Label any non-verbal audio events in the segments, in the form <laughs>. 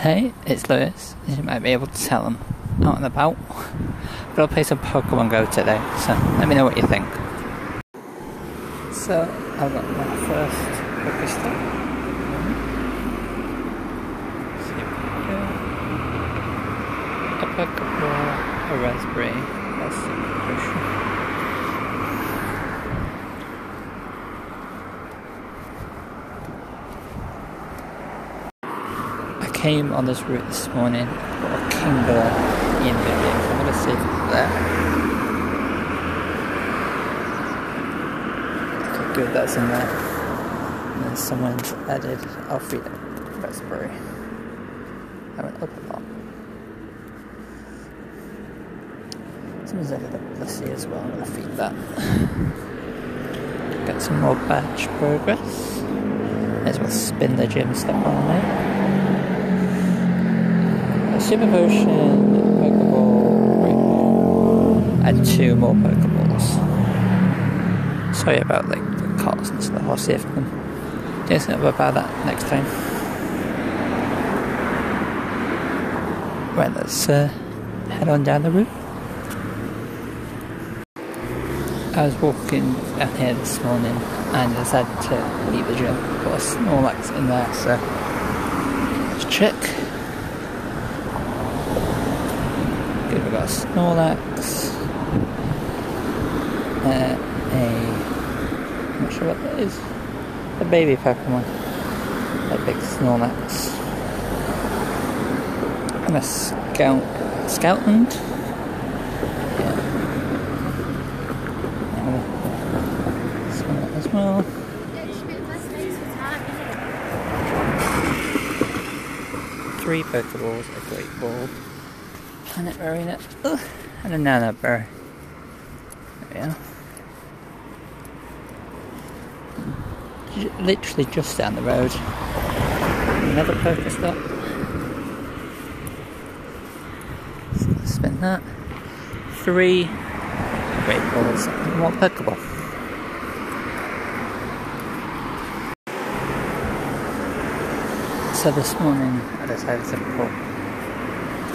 Hey, it's Lewis. You might be able to tell them out and about. I've got to play some Pokemon Go today, so let me know what you think. So, I've got my first Pokestop. See if we go. A Pokeball, a Razz Berry, that's the came on this route this morning, got a Kingler in the game, I'm going to see there. Okay, good, that's in there. And then someone's added Alfred Raspberry. I went up a lot. Someone's added a Blissey as well, I'm going to feed that. Get some more batch progress. May as well spin the gym stuff on there. Super Potion, Pokeball, Ball, and two more Pokeballs. Sorry about like the cars and stuff. I'll see if I can do something about that next time. Right, let's uh, head on down the route. I was walking down here this morning and I decided to leave the gym. Got a Snorlax in there, so let's check. Good, we've got a Snorlax. Uh, a. I'm not sure what that is. A baby Pokemon. A big Snorlax. And a Scout. Scoutland? Yeah. And This one as well. Three Pokeballs, a Great Ball, Planet Marina, ugh, and a Nanab Berry. There we are. Literally just down the road. Another Pokestop. S- Spin that. Three Great Balls and one Pokeball. So this morning I decided to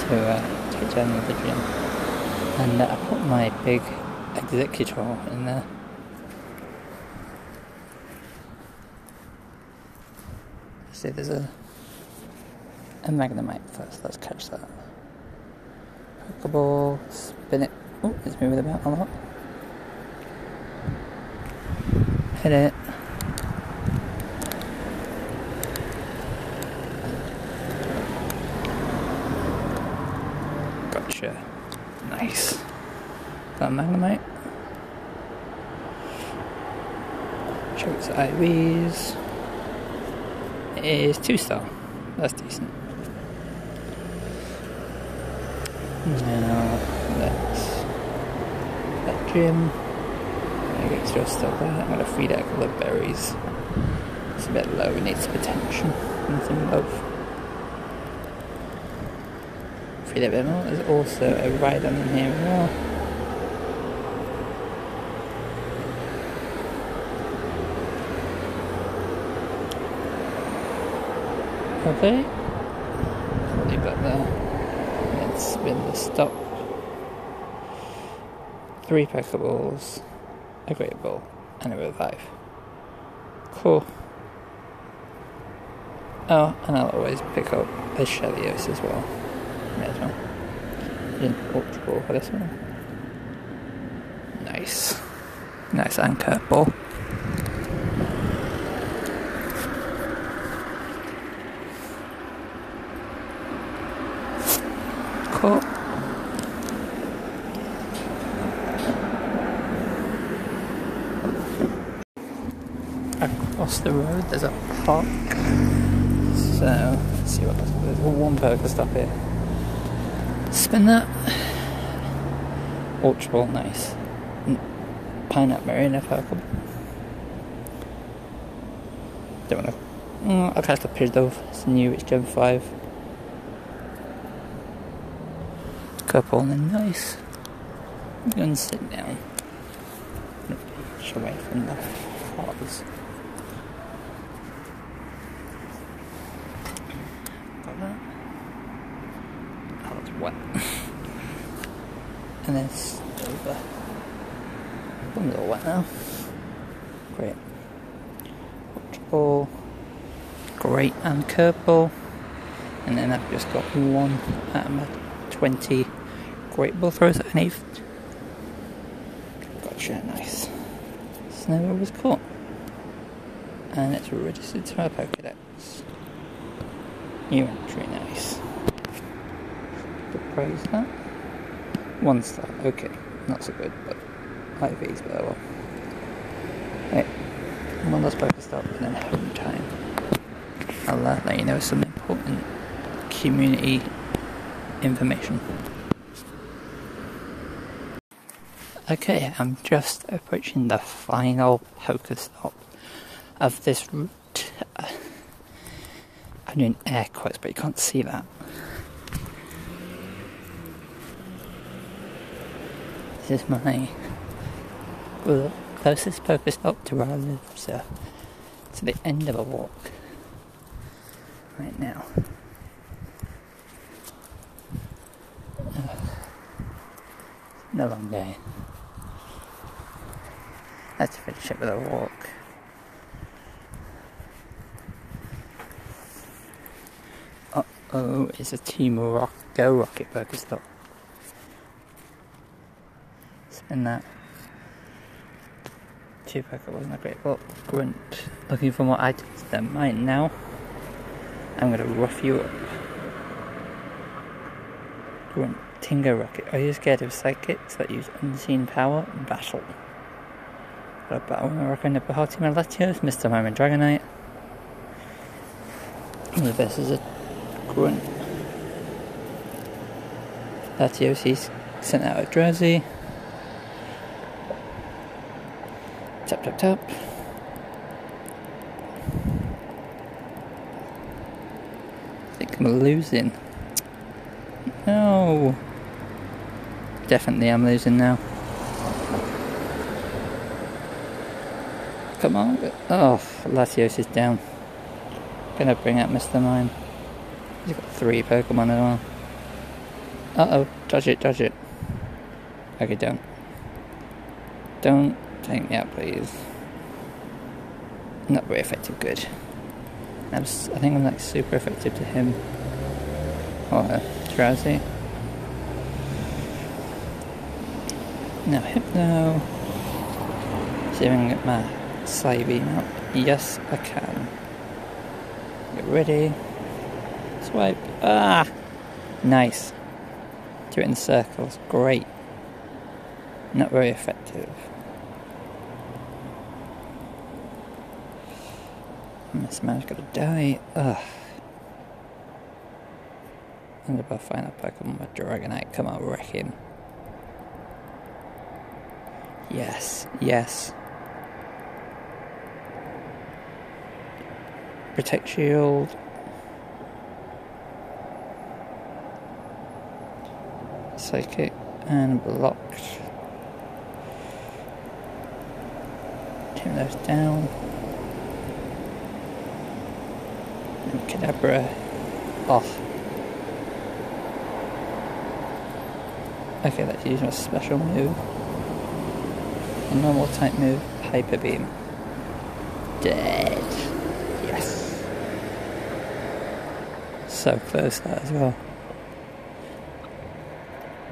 to uh, take down the gym, and I put my big Exeggutor in there. See, there's a a Magnemite first. Let's catch that. Pokeball, spin it. Oh, it's moving about a lot. Hit it. Gotcha. Nice. Got a Magnemite. Is two star. That's decent. Now let's that gym. I get just still there. I'm gonna feed it a couple of berries. It's a bit low, it needs some attention and some love. Feed it a bit more. There's also a Rhydon in here as well. Okay. Leave that there. Let's spin the stop. Three Pokeballs, a Great Ball, and a Revive. Cool. Oh, and I'll always pick up a Shelios as well. May as well. Ultra Ball for this one. Nice. Nice anchor ball. Cool. Across the road there's a park. So let's see what there's, one burger stop here. Spin that. Ball, nice. Pineapple Marina Purple. Don't wanna. Mm, I'll catch the Pidove. It's new, it's Gen 5. Couple and nice. I'm gonna sit down. Push away from the cars. Got that. wet. And then over. One's all wet now. Great. Watch ball. Great and curveball. And then I've just got one out of my 20 great ball throws at an eighth. Gotcha, nice. Snowball was caught. And it's registered to my Pokedex. New entry, nice. Praise that. One star, okay. Not so good, but IV's better oh well. Right. One last Pokestop and then home time. I'll let you know some important community information. Okay, I'm just approaching the final Pokestop of this route. I'm doing air quotes, but you can't see that. Is my closest closest Pokestop to where I live, so to the end of a walk right now. No long day. Let's finish it with a walk. Uh oh, it's a Team Rock Go Rocket Pokestop. Spin that. Two wasn't a great book. Grunt. Looking for more items than mine now. I'm gonna rough you up. Grunt. Tingo Rocket. Are you scared of psychics that use unseen power in battle? Got a battle rocket in the Bahati Latios, Mr. Mime and Dragonite. The best is a grunt. Latios he's sent out a Drowzee. Tap tap tap. I think I'm losing. No definitely I'm losing now. Come on. Oh, Latios is down. Gonna bring out Mr. Mime. He's got three Pokemon as well. Uh oh, dodge it, dodge it. Okay, don't. Don't take me out, please. Not very effective, good. I, was, I think I'm like super effective to him. Or uh, Drowzee. Now Hypno. See if I can get my beam up. Yes, I can. Get ready. Swipe. Ah! Nice. Do it in circles. Great. Not very effective. This man's gonna die. Ugh. I'm gonna find a Pokemon with Dragonite. Come on, wreck him. Yes, yes. Protect shield. Psychic and blocked. Turn those down. And Kadabra off. Okay, let's use my special move. A normal type move, Hyper Beam. Dead. Yes. So close that as well.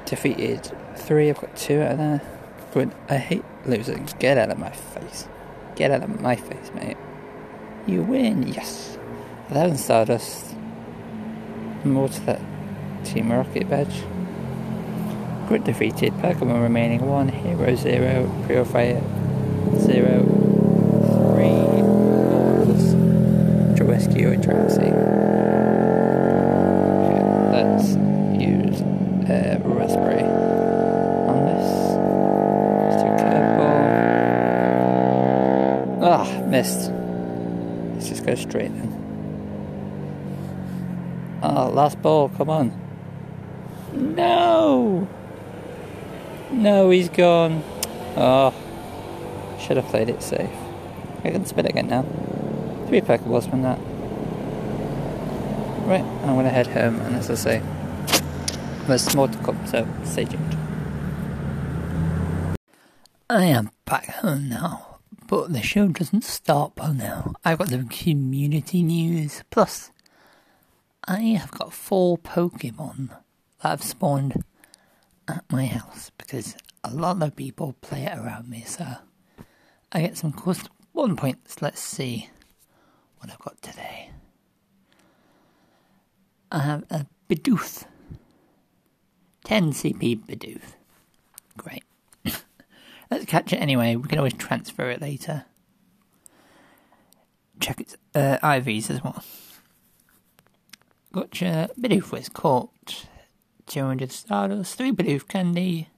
Defeated three, I've got two out of there. Good. I hate losing. Get out of my face. Get out of my face, mate. You win, yes. Thousand Stardust. More to that Team Rocket badge. Grit defeated, Pokemon remaining 1, Hero 0, Purifier 0, 3 balls to rescue a Drowzee. Let's use a Razz Berry on this. Let's. Ah, missed. Let's just go straight then. Oh, last ball, come on. No! No, he's gone. Oh, should have played it safe. I can spin again now. Three Pokeballs from that. Right, I'm gonna head home, and as I say, there's more to come, so stay tuned. I am back home now, but the show doesn't stop now. I've got the community news, plus I have got four Pokemon that have spawned at my house because a lot of people play it around me, so I get some one points. Let's see what I've got today. I have a Bidoof. 10 CP Bidoof. Great. <coughs> Let's catch it anyway. We can always transfer it later. Check its uh, IVs as well. Gotcha. Bidoof was caught. 200 Stardust, 3 Bidoof Candy,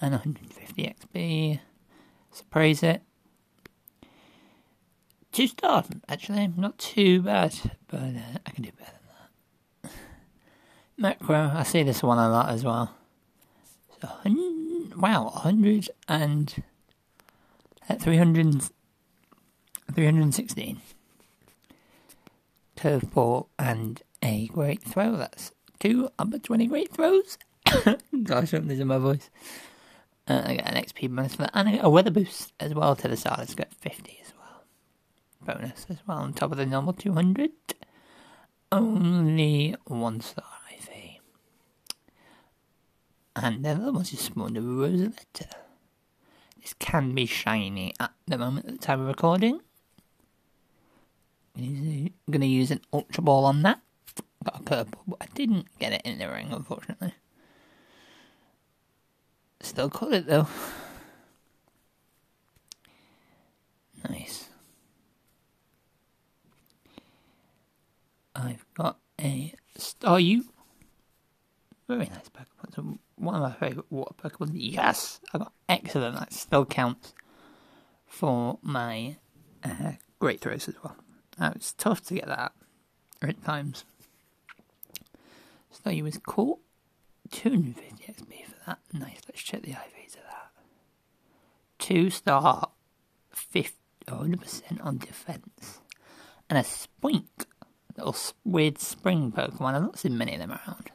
and 150 XP. Surprise it. 2 stars, actually. Not too bad, but uh, I can do better than that. <laughs> Macro, I see this one a lot as well. So, wow, 100 and at 300, 316. Curveball and a great throw. That's two upper 20 great throws. <coughs> Gosh, I'm losing my voice. Uh, I get an XP bonus for that, and I a weather boost as well to the side. Let's get 50 as well. Bonus as well on top of the normal 200. Only one star IV. And the other one's just spawned a Rosetta. This can be shiny at the moment at the time of recording. I'm going to use an Ultra Ball on that got a curveball, but I didn't get it in the ring, unfortunately. Still caught it though. Nice. I've got a Staryu. Very nice Pokemon. One of my favourite water Pokemon. Yes! I got excellent. That still counts for my uh, great throws as well. Now it's tough to get that at times. So he was caught 250 XP for that. Nice, let's check the IVs of that. Two star, 50, 100% on defense. And a Spoink, little weird spring Pokemon. I've not seen many of them around.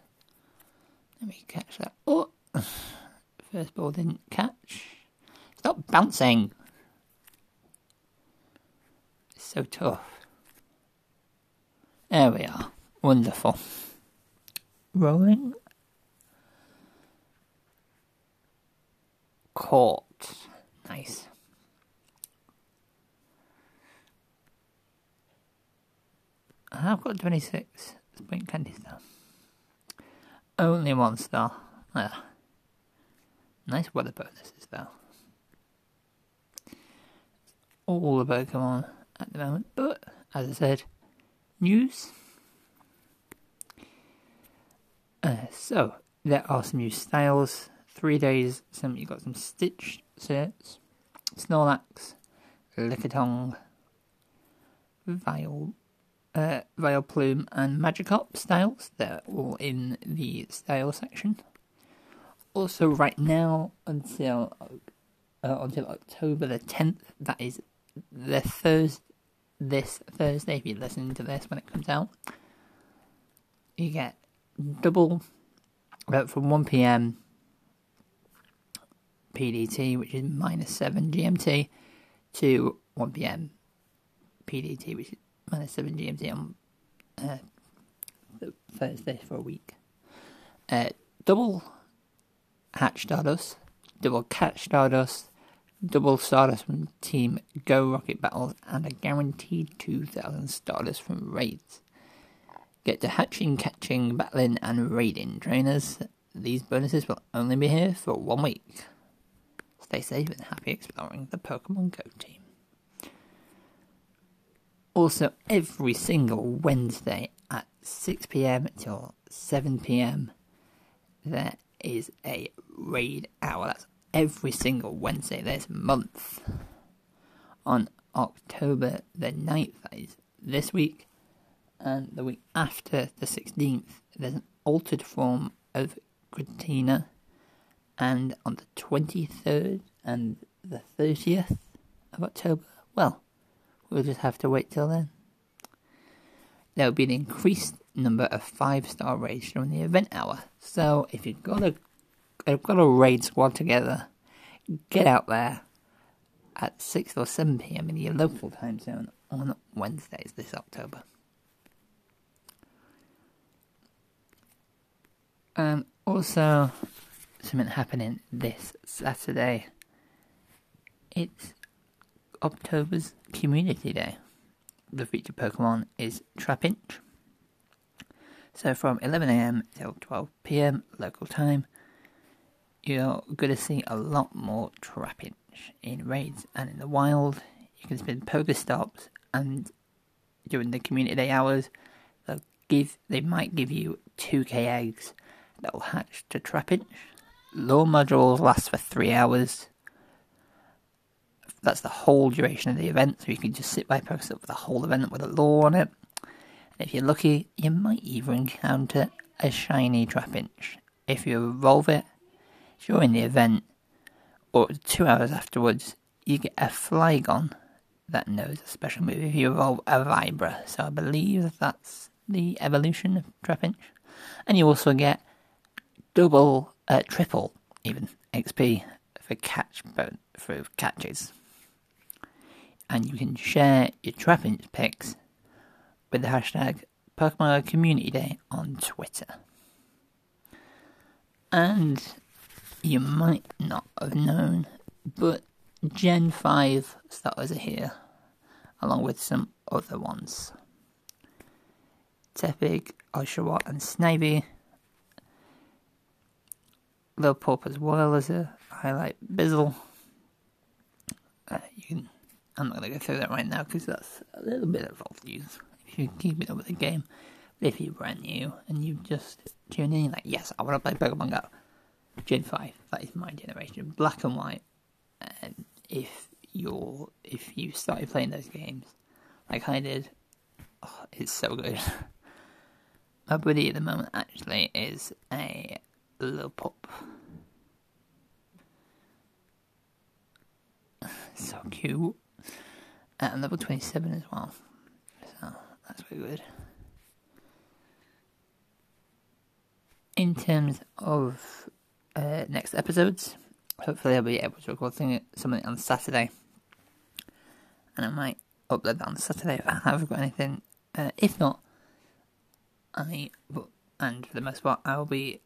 Let me catch that. Oh, <sighs> first ball didn't catch. Stop bouncing. It's so tough. There we are. Wonderful rolling caught. Nice. I've got 26 Spoink candy star. Only one star. Ah. Nice weather bonuses though. All the Pokemon at the moment, but as I said, news. Uh, so there are some new styles. Three days, some you got some Stitch sets, Snorlax, Lickitung, Vial, uh, Vileplume, and Magikarp styles. They're all in the style section. Also, right now until uh, until October the tenth, that is the Thursday. This Thursday, if you're listening to this when it comes out, you get double uh, from 1 pm PDT, which is minus 7 GMT, to 1 pm PDT, which is minus 7 GMT on uh, Thursday for a week. Uh, double Hatch Stardust, double Catch Stardust, double Stardust from Team Go Rocket Battles, and a guaranteed 2000 Stardust from Raids. Get to hatching, catching, battling, and raiding trainers. These bonuses will only be here for one week. Stay safe and happy exploring the Pokemon Go team. Also, every single Wednesday at 6pm till 7pm, there is a raid hour. That's every single Wednesday this month. On October the 9th, that is this week, and the week after the 16th, there's an altered form of Giratina, and on the 23rd and the 30th of October, well, we'll just have to wait till then. There will be an increased number of five star raids during the event hour. So if you've got a you've got a raid squad together, get out there at six or seven PM in your local time zone on Wednesdays this October. Um also something happening this Saturday. It's October's Community Day. The featured Pokemon is Trapinch. So from 11am till 12pm local time, you're going to see a lot more Trapinch in raids and in the wild. You can spin Pokestops and during the community day hours, they'll give they might give you 2k eggs that will hatch to Trapinch. Lure modules last for 3 hours that's the whole duration of the event, so you can just sit by Pokestop for the whole event with a lure on it. And if you're lucky, you might even encounter a shiny Trapinch. If you evolve it during the event, or two hours afterwards, you get a Flygon that knows a special move if you evolve a Vibra. So I believe that's the evolution of Trapinch. And you also get double, uh, triple, even XP for catch for catches and you can share your Trapinch pics with the hashtag Pokemon Community Day on Twitter. And you might not have known, but Gen 5 starters are here, along with some other ones. Tepig, Oshawott, and Snivy. Lillipup as well as a highlight Bizzle. Uh, can I'm not going to go through that right now because that's a little bit of old news if you keep it up with the game. But if you're brand new and you just tune in, like, yes, I want to play Pokemon Go. Gen 5, that is my generation. Black and white. And if you're, if you started playing those games, like I did, oh, it's so good. <laughs> my buddy at the moment actually is a Lillipup. <sighs> so cute at level 27 as well. So that's very good. In terms of uh, next episodes, hopefully I'll be able to record something on Saturday. And I might upload that on Saturday if I haven't got anything. Uh, if not, I, and for the most part, I will be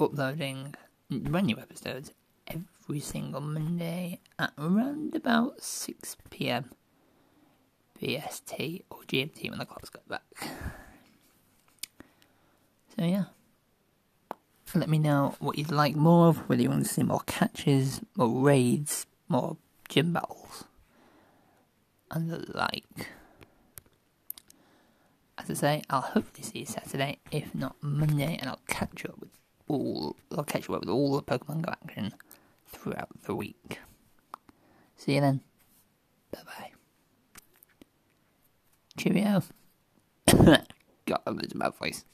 uploading brand new episodes every single Monday at around about 6 pm BST or GMT when the clocks go back. So, yeah. Let me know what you'd like more of, whether you want to see more catches, more raids, more gym battles, and the like. As I say, I'll hopefully see you Saturday, if not Monday, and I'll catch up with all. I'll catch you up with all the Pokemon Go action throughout the week. See you then. Bye bye. Cheerio. God, I'm losing my voice.